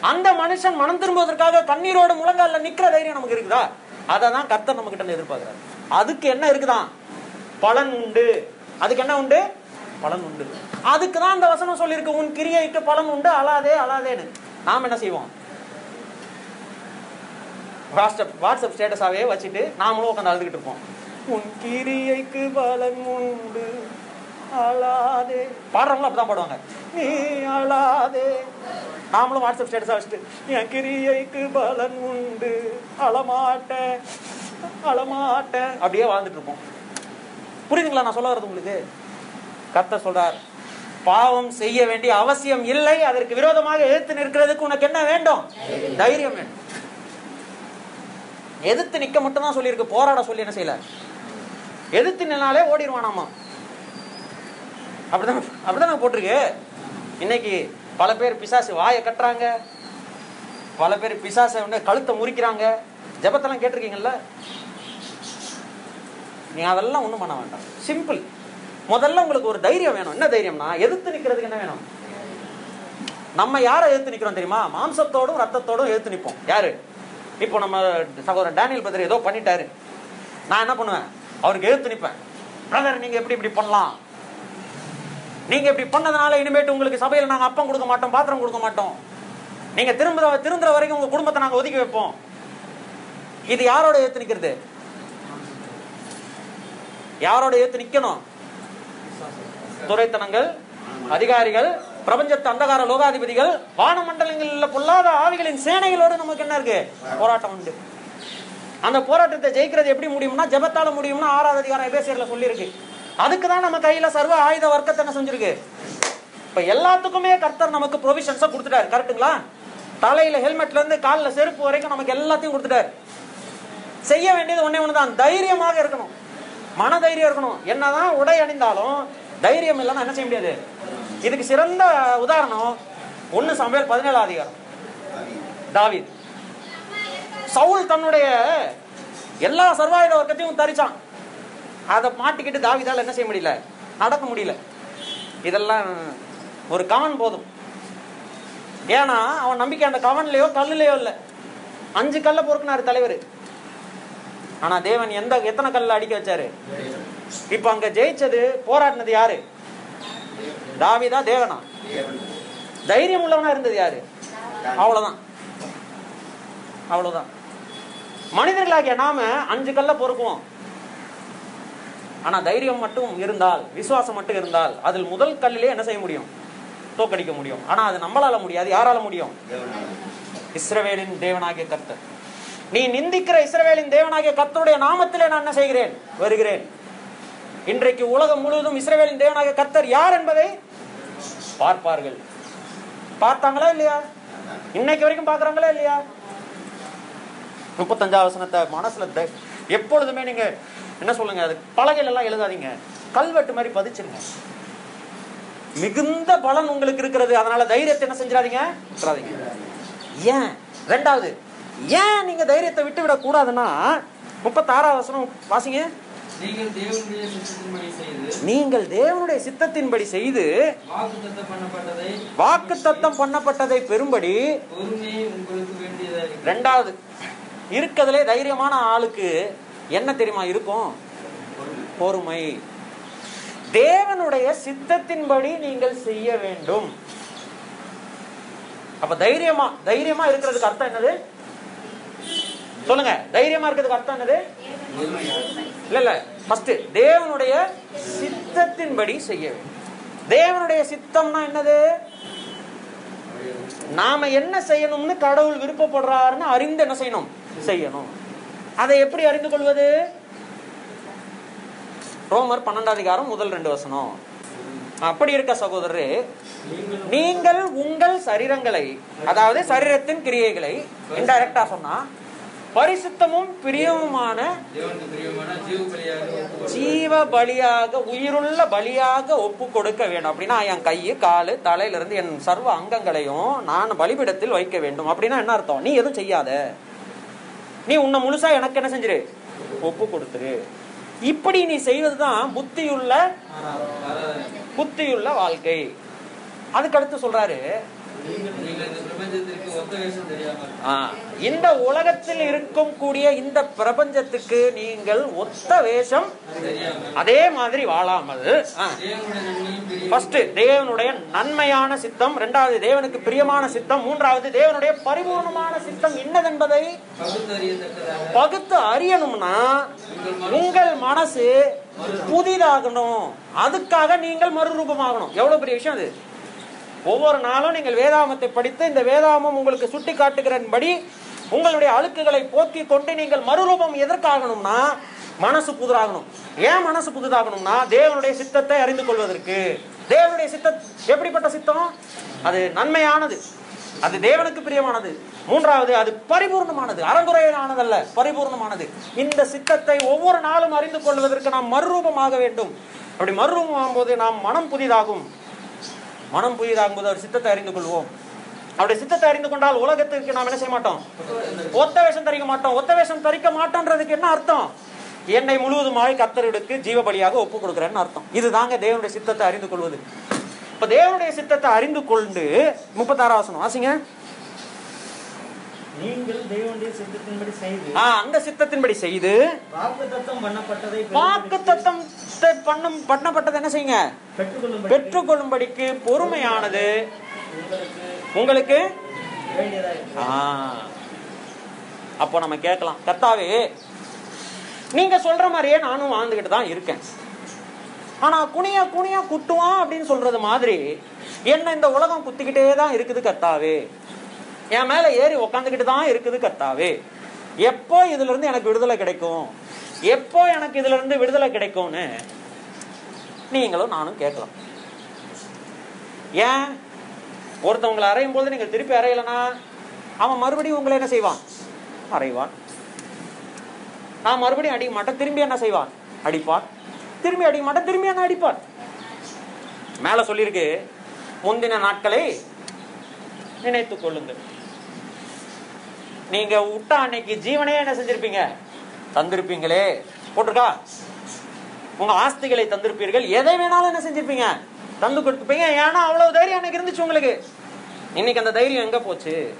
அந்த மனுஷன் மனம் திரும்புவதற்காக கண்ணீரோட முழங்கால நிக்கிற தைரியம் நமக்கு இருக்குதா? அதை தான் கர்த்தர் நம்ம கிட்ட எதிர்பார்க்கிறார். அதுக்கு என்ன இருக்குதான்? பலன் உண்டு. அதுக்கு என்ன உண்டு? பலன் உண்டு. அதுக்கு தான் அந்த வசனம் சொல்லியிருக்கு உன் கிரியைக்கு பலன் உண்டு அழாதே அழாதேன்னு. நாம் என்ன செய்வோம்? வாட்ஸ்அப் வாட்ஸ்அப் ஸ்டேட்டஸாவே வச்சுட்டு நாமளும் உட்காந்து அழுதுகிட்டு இருப்போம். உன் கிரியைக்கு பலன் உண்டு அழாதே. பாடுறவங்களும் அப்படிதான் பாடுவாங்க. நீ அழாதே. நாமளும் வாட்ஸ்அப் ஸ்டேட்டஸா வச்சுட்டு என் கிரியைக்கு பலன் உண்டு. அழமாட்டேன். அழமாட்டேன். அப்படியே வாழ்ந்துட்டு இருப்போம். புரியுதுங்களா நான் சொல்ல வர்றது உங்களுக்கு? கத்த சொல்றார் பாவம் செய்ய வேண்டிய அவசியம் இல்லை. அதற்கு விரோதமாக எதிர்த்து நிற்கிறதுக்கு உனக்கு என்ன வேண்டும்? தைரியம் வேண்டும் எதிர்த்து நிக்க மட்டும் தான் சொல்லியிருக்கு. போராட சொல்லி என்ன செய்யல? எதிர்த்து நின்னாலே ஓடிடுவானாமா அப்படிதான் அப்படிதான் போட்டிருக்கு. இன்னைக்கு பல பேர் பிசாசு வாயை கட்டுறாங்க. பல பேர் பிசாசை வந்து கழுத்தை முறிக்கிறாங்க. ஜெபத்தெல்லாம் கேட்டிருக்கீங்கல்ல? நீ அதெல்லாம் ஒன்றும் பண்ண வேண்டாம். சிம்பிள் முதல்ல உங்களுக்கு ஒரு தைரியம் வேணும். என்ன தைரியம்னா எதிர்த்து நிற்கிறதுக்கு என்ன வேணும்? நம்ம யாரை எதிர்த்து நிற்கிறோம் தெரியுமா? மாம்சத்தோடும் ரத்தத்தோடும் எதிர்த்து நிற்போம் யாரு? இப்போ நம்ம சகோதரன் டேனியல் பத்திரி ஏதோ பண்ணிட்டாரு. நான் என்ன பண்ணுவேன்? அவருக்கு எதிர்த்து நிற்பேன் பிரதர் நீங்கள் எப்படி இப்படி பண்ணலாம்? நீங்க இப்படி பண்ணதுனால இனிமேட்டு உங்களுக்கு சபையில நாங்க அப்பம் கொடுக்க மாட்டோம் பாத்திரம் கொடுக்க மாட்டோம். நீங்க திரும்ப திருந்துற வரைக்கும் உங்க குடும்பத்தை நாங்க ஒதுக்கி வைப்போம். இது யாரோட ஏத்து நிக்கிறது? யாரோட ஏத்து நிக்கணும்? துறைத்தனங்கள் அதிகாரிகள் பிரபஞ்சத்து அந்தகார லோகாதிபதிகள் வானமண்டலங்களில் பொல்லாத ஆவிகளின் சேனைகளோடு நமக்கு என்ன இருக்கு? போராட்டம் உண்டு. அந்த போராட்டத்தை ஜெயிக்கிறது எப்படி முடியும்னா ஜபத்தால முடியும்னா ஆறாவது அதிகாரம் எபேசியர்ல சொல்லியிருக்கு. அதுக்கு தான் நம்ம கையில சர்வ ஆயுத வர்க்கத்தை என்ன செஞ்சிருக்கு? இப்ப எல்லாத்துக்குமே கர்த்தர் நமக்கு ப்ரொவிஷன்ஸா கொடுத்துட்டாரு. கரெக்ட்டுங்களா? தலையில ஹெல்மெட்ல இருந்து காலில் செருப்பு வரைக்கும் நமக்கு எல்லாத்தையும் கொடுத்துட்டாரு. செய்ய வேண்டியது ஒன்னே ஒண்ணுதான். தைரியமாக இருக்கணும். மன தைரியம் இருக்கணும். என்னதான் உடை அணிந்தாலும் தைரியம் இல்லைன்னா என்ன செய்ய முடியாது? இதுக்கு சிறந்த உதாரணம் ஒன்னு சமையல் பதினேழாம் அதிகாரம். தாவித். சவுல் தன்னுடைய எல்லா சர்வாயுத வர்க்கத்தையும் தரிச்சான். அதை மாட்டிக்கிட்டு தாவிதால் என்ன செய்ய முடியல? நடக்க முடியல. இதெல்லாம் ஒரு கவன் போதும். ஏன்னா அவன் நம்பிக்கை அந்த கவன்லையோ கல்லுலையோ இல்லை. அஞ்சு கல்லை பொறுக்கினார் தலைவர். ஆனா தேவன் எந்த எத்தனை கல்ல அடிக்க வச்சாரு? இப்ப அங்க ஜெயிச்சது போராடினது யாரு? தாவிதா தேவனா? தைரியம் உள்ளவனா இருந்தது யாரு? அவ்வளவுதான். அவ்வளவுதான். மனிதர்களாகிய நாம அஞ்சு கல்ல பொறுக்குவோம். ஆனா தைரியம் மட்டும் இருந்தால் விசுவாசம் மட்டும் இருந்தால் அதில் முதல் கல்லிலே என்ன செய்ய முடியும்? தோக்கடிக்க முடியும். ஆனா அது நம்மளால முடியாது யாரால முடியும்? இஸ்ரவேலின் தேவனாகிய கர்த்தர். நீ நிந்திக்கிற இஸ்ரவேலின் தேவனாகிய கர்த்தருடைய நாமத்திலே நான் என்ன செய்கிறேன்? வருகிறேன். இன்றைக்கு உலகம் முழுவதும் இஸ்ரவேலின் தேவனாகிய கர்த்தர் யார் என்பதை பார்ப்பார்கள். பார்த்தாங்களா இல்லையா? இன்னைக்கு வரைக்கும் பாக்குறாங்களா இல்லையா? முப்பத்தஞ்சாவது வசனத்தை மனசுல எப்பொழுதுமே நீங்க என்ன சொல்லுங்க அது பலகையில எல்லாம் எழுதாதீங்க. கல்வெட்டு மாதிரி பதிச்சிருங்க. மிகுந்த பலன் உங்களுக்கு இருக்கிறது. அதனால தைரியத்தை என்ன செஞ்சிடாதீங்க? விட்டுறாதீங்க. ஏன்? ரெண்டாவது ஏன் நீங்க தைரியத்தை விட்டு விட கூடாதுன்னா முப்பத்தாறாவது வாசிங்க. நீங்கள் தேவனுடைய சித்தத்தின்படி செய்து வாக்கு தத்தம் பண்ணப்பட்டதை பெறும்படி. ரெண்டாவது இருக்கிறதுலே தைரியமான ஆளுக்கு என்ன தெரியுமா இருக்கும்? பொறுமை. தேவனுடைய சித்தத்தின்படி நீங்கள் செய்ய வேண்டும். அப்ப தைரியமா தைரியமா இருக்கிறதுக்கு அர்த்தம் என்னது? சொல்லுங்க தைரியமா இருக்கிறதுக்கு அர்த்தம் என்னது? இல்ல இல்ல. ஃபர்ஸ்ட் தேவனுடைய சித்தத்தின்படி செய்ய வேண்டும். தேவனுடைய சித்தம்னா என்னது? நாம என்ன செய்யணும்னு கடவுள் விருப்பப்படுறாருன்னு அறிந்து என்ன செய்யணும்? செய்யணும். அதை எப்படி அறிந்து கொள்வது? ரோமர் பன்னெண்டாம் அதிகாரம் முதல் ரெண்டு வசனம். அப்படி இருக்க சகோதரரே நீங்கள் உங்கள் சரீரங்களை அதாவது சரீரத்தின் கிரியைகளை இன்டைரக்டா சொன்னா பரிசுத்தமும் பிரியமுமான ஜீவ பலியாக உயிருள்ள பலியாக ஒப்பு கொடுக்க வேண்டும். அப்படின்னா என் கை காலு தலையிலிருந்து என் சர்வ அங்கங்களையும் நான் பலிபிடத்தில் வைக்க வேண்டும். அப்படின்னா என்ன அர்த்தம்? நீ எதுவும் செய்யாத. நீ உன்னை முழுசா எனக்கு என்ன செஞ்சிரு? ஒப்பு கொடுத்துரு. இப்படி நீ செய்வதுதான் புத்தியுள்ள. புத்தியுள்ள வாழ்க்கை. அதுக்கடுத்து சொல்றாரு இந்த உலகத்தில் இருக்கும் கூடிய இந்த பிரபஞ்சத்துக்கு நீங்கள் ஒத்த வேஷம் அதே மாதிரி வாழாமல் ஃபர்ஸ்ட் தேவனுடைய நன்மையான சித்தம். ரெண்டாவது தேவனுக்கு பிரியமான சித்தம். மூன்றாவது தேவனுடைய பரிபூர்ணமான சித்தம் என்னதென்பதை பகுத்து அறியணும்னா உங்கள் மனசு புதிதாகணும். அதுக்காக நீங்கள் மறுரூபமாகணும். எவ்வளவு பெரிய விஷயம் அது? ஒவ்வொரு நாளும் நீங்கள் வேதாமத்தை படித்து இந்த வேதாமம் உங்களுக்கு சுட்டி காட்டுகிறபடி உங்களுடைய அழுக்குகளை போக்கி கொண்டு நீங்கள் மறுரூபம் எதற்காகணும்னா மனசு புதிராகணும். ஏன் மனசு புதிதாகணும்னா தேவனுடைய சித்தத்தை அறிந்து கொள்வதற்கு. தேவனுடைய சித்தம் எப்படிப்பட்ட சித்தம்? அது நன்மையானது. அது தேவனுக்கு பிரியமானது. மூன்றாவது அது பரிபூர்ணமானது. அறங்குறையானதல்ல பரிபூர்ணமானது. இந்த சித்தத்தை ஒவ்வொரு நாளும் அறிந்து கொள்வதற்கு நாம் மறுரூபமாக வேண்டும். அப்படி மறுரூபம் போது நாம் மனம் புதிதாகும். மனம் புதியதாகும்போது அவர் சித்தத்தை அறிந்து கொள்வோம். அவருடைய சித்தத்தை அறிந்து கொண்டால் உலகத்திற்கு நாம் என்ன செய்ய மாட்டோம்? ஒத்த வேஷம் தரிக்க மாட்டோம். ஒத்த வேஷம் தரிக்க மாட்டோன்றதுக்கு என்ன அர்த்தம்? என்னை முழுவதுமாய் கத்தருக்கு ஜீவபலியாக ஒப்பு கொடுக்குறேன்னு அர்த்தம். இதுதாங்க தேவனுடைய சித்தத்தை அறிந்து கொள்வது. இப்ப தேவனுடைய சித்தத்தை அறிந்து கொண்டு முப்பத்தாறு ஆசனம் வாசிங்க. நீங்கள் தேவனுடைய சித்தத்தின்படி செய்து ஆ, அந்த சித்தத்தின்படி செய்து வாக்குத்தத்தம் பண்ணப்பட்டதை பண்ணும் என்ன செய்யுங்க? பெற்றுக்கொள்ளும்படி பெற்றுக்கொள்ளும்படிக்கு பொறுமையானது. உங்களுக்கு. அப்போ நம்ம கேட்கலாம். கர்த்தாவே நீங்க சொல்ற மாதிரியே நானும் வாழ்ந்துகிட்டு தான் இருக்கேன். ஆனா குனியா குனியா குட்டுவான் அப்படின்னு சொல்றது மாதிரி என்ன இந்த உலகம் குத்திக்கிட்டே தான் இருக்குது கர்த்தாவே. என் மேல ஏறி உக்காந்துக்கிட்டு தான் இருக்குது கர்த்தாவே. எப்போ இதுல இருந்து எனக்கு விடுதலை கிடைக்கும்? எப்போ எனக்கு இதுல இருந்து விடுதலை கிடைக்கும்னு? நீங்களும் நானும் கேட்கலாம். ஏன்? ஒருத்தவங்களை அறையும் போது நீங்கள் திருப்பி அறையலனா அவன் மறுபடியும் உங்களை என்ன செய்வான்? அறைவான். நான் மறுபடியும் அடிக்க மாட்டேன் திரும்பி என்ன செய்வான்? அடிப்பான். திரும்பி அடிக்க மாட்டேன் திரும்பி என்ன அடிப்பான்? மேல சொல்லியிருக்கு முந்தின நாட்களை நினைத்துக் கொள்ளுங்கள். நீங்க விட்ட அன்னைக்கு ஜீவனே என்ன செஞ்சிருப்பீங்க? தந்திருப்பீங்களே. போட்டிருக்கா? உங்க ஆஸ்திகளை தந்திருப்பீர்கள். எதை வேணாலும் என்ன செஞ்சிருப்பீங்க? தந்து கொடுத்துப்பீங்க. ஏன்னா அவ்வளவு தைரியம் அன்னைக்கு இருந்துச்சு உங்களுக்கு. இன்னைக்கு அந்த தைரியம் எங்க போச்சு?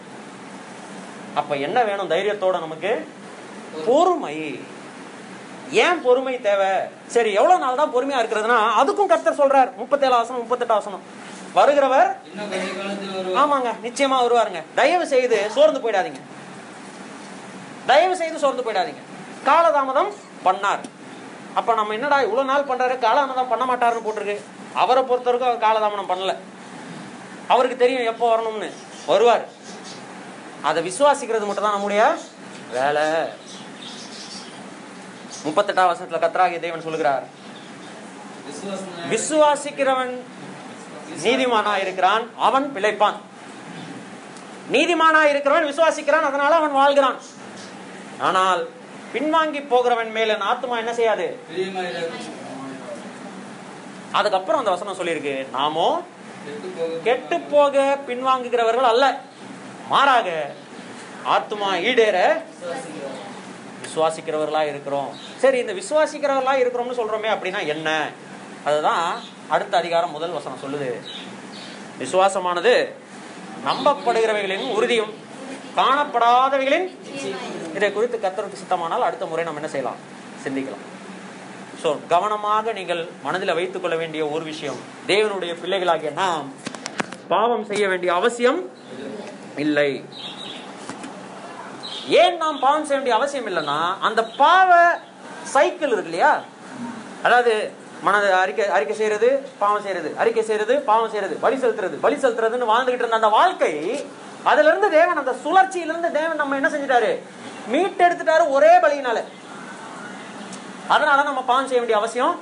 அப்ப என்ன வேணும் தைரியத்தோட நமக்கு? பொறுமை. ஏன் பொறுமை தேவை? சரி எவ்வளவு நாள் தான் பொறுமையா இருக்கிறதுனா அதுக்கும் கர்த்தர் சொல்றார். முப்பத்தேழு ஆசனம் முப்பத்தெட்டு ஆசனம். வருகிறவர் ஆமாங்க நிச்சயமா வருவாருங்க. தயவு செய்து சோர்ந்து போயிடாதீங்க. தயவு செய்து சோர்ந்து போயிடாதீங்க. காலதாமதம் பண்ணார். அப்ப நம்ம என்னடா இவ்வளவு நாள் பண்றாரு? காலதாமதம் பண்ண மாட்டாருன்னு போட்டிருக்கு. அவரை பொறுத்தவரைக்கும் அவர் காலதாமதம் பண்ணல. அவருக்கு தெரியும் எப்போ வரணும்னு. வருவார். அதை விசுவாசிக்கிறது மட்டும் தான் நம்முடைய வேலை. முப்பத்தெட்டாம் வருஷத்துல கத்ராகிய தேவன் சொல்லுகிறார். விசுவாசிக்கிறவன் நீதிமானா இருக்கிறான் அவன் பிழைப்பான். நீதிமானா இருக்கிறவன் விசுவாசிக்கிறான் அதனால அவன் வாழ்கிறான். ஆனால் பின்வாங்கி போகிறவன் மேல என் என்ன செய்யாது? அதுக்கப்புறம் அந்த வசனம் சொல்லியிருக்கு நாமோ கெட்டு போக பின்வாங்குகிறவர்கள் அல்ல. மாறாக ஆத்துமா ஈடேற விசுவாசிக்கிறவர்களா இருக்கிறோம். சரி இந்த விசுவாசிக்கிறவர்களா இருக்கிறோம்னு சொல்றோமே அப்படின்னா என்ன? அதுதான் அடுத்த அதிகாரம் முதல் வசனம் சொல்லுது. விசுவாசமானது நம்பப்படுகிறவைகளின் உறுதியும் காணப்படாதவைகளின் இதை குறித்து கத்தருக்கு சித்தமானால் அடுத்த முறை நம்ம என்ன செய்யலாம்? சிந்திக்கலாம். ஸோ கவனமாக நீங்கள் மனதில் வைத்துக் கொள்ள வேண்டிய ஒரு விஷயம் தேவனுடைய பிள்ளைகளாகிய நாம் பாவம் செய்ய வேண்டிய அவசியம் இல்லை. ஏன் நாம் பாவம் செய்ய வேண்டிய அவசியம் இல்லைன்னா அந்த பாவ சைக்கிள் இருக்கு இல்லையா? அதாவது மனது அறிக்கை அறிக்கை செய்யறது பாவம் செய்யறது அறிக்கை செய்யறது பாவம் செய்யறது வழி செலுத்துறது வழி செலுத்துறதுன்னு வாழ்ந்துகிட்டு இருந்த அந்த வாழ்க்கை அதுல இருந்து தேவன் அந்த சுழற்சியிலிருந்து தேவன் நம்ம என்ன செஞ்சிட்டாரு? மீட்டெடுத்துட்டாரு ஒரே பலியினால. அதனால நம்ம பாவம் செய்ய வேண்டிய அவசியம்.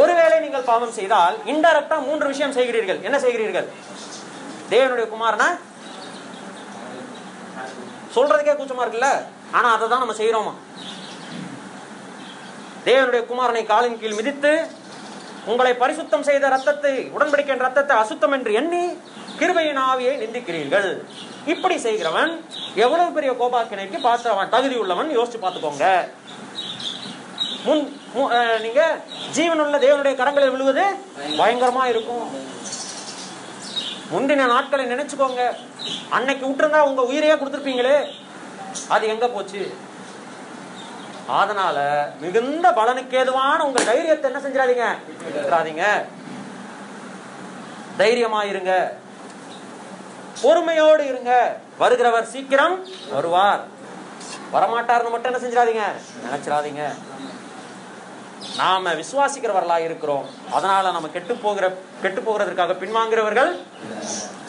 ஒருவேளை நீங்கள் பாவம் செய்தால் இன்டெரக்டா மூன்று விஷயம் செய்கிறீர்கள். என்ன செய்கிறீர்கள்? தேவனுடைய குமாரனை? சொல்றதுக்கே கூச்சமா இருக்குல்ல? ஆனா அதை தான் நம்ம செய்யறோமா தேவனுடைய குமாரனை காலின் கீழ் மிதித்து உங்களை பரிசுத்தம் செய்த ரத்தத்தை உடன்படிக்கின்ற ரத்தத்தை அசுத்தம் என்று எண்ணி கிருபையின் ஆவியை நிந்திக்கிறீர்கள். இப்படி செய்கிறவன் எவ்வளவு பெரிய கோபாக்கினைக்கு பாத்திரவன் தகுதி உள்ளவன் யோசிச்சு பார்த்துக்கோங்க. முன் மு- நீங்க ஜீவனுள்ள தேவனுடைய கரங்களில் விழுவது பயங்கரமா இருக்கும். முந்தின நாட்களை நினைச்சுக்கோங்க. அன்னைக்கு விட்டுருந்தா உங்க உயிரையே கொடுத்துருப்பீங்களே. அது எங்க போச்சு? அதனால மிகுந்த பலனுக்கு ஏதுவான உங்க தைரியத்தை என்ன செஞ்சிடாதீங்க விட்டுறாதீங்க. தைரியமா இருங்க. பொறுமையோடு இருங்க. வருகிறவர் சீக்கிரம் வருவார். வரமாட்டார்னு மட்டும் என்ன செஞ்சிடாதீங்க? நினைச்சிடாதீங்க. நாம விசுவாசிக்கிறவர்களா இருக்கிறோம். அதனால நம்ம கெட்டு போகிற கெட்டு போகிறதுக்காக பின்வாங்கிறவர்கள்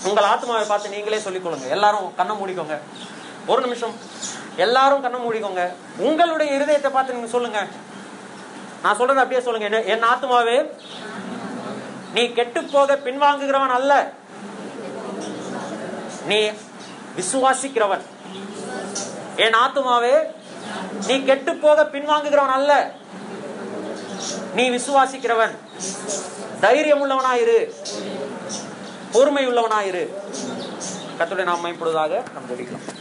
உங்கள் ஆத்மாவை பார்த்து நீங்களே சொல்லிக் கொள்ளுங்க. எல்லாரும் கண்ணை மூடிக்கோங்க. ஒரு நிமிஷம். எல்லாரும் கண்ணை மூடிக்கோங்க. உங்களுடைய இருதயத்தை பார்த்து நீங்க சொல்லுங்க. நான் சொல்றது அப்படியே சொல்லுங்க. என்ன- என் ஆத்மாவே நீ கெட்டு போக பின்வாங்குகிறவன் அல்ல. நீ விசுவாசிக்கிறவன். என் ஆத்துமாவே நீ கெட்டு போக பின்வாங்குகிறவன் அல்ல. நீ விசுவாசிக்கிறவன். தைரியம் உள்ளவனாயிரு பொறுமை உள்ளவனாயிரு கத்துடைய நாம் இப்பொழுதாக நாம் ஜெபிக்கலாம்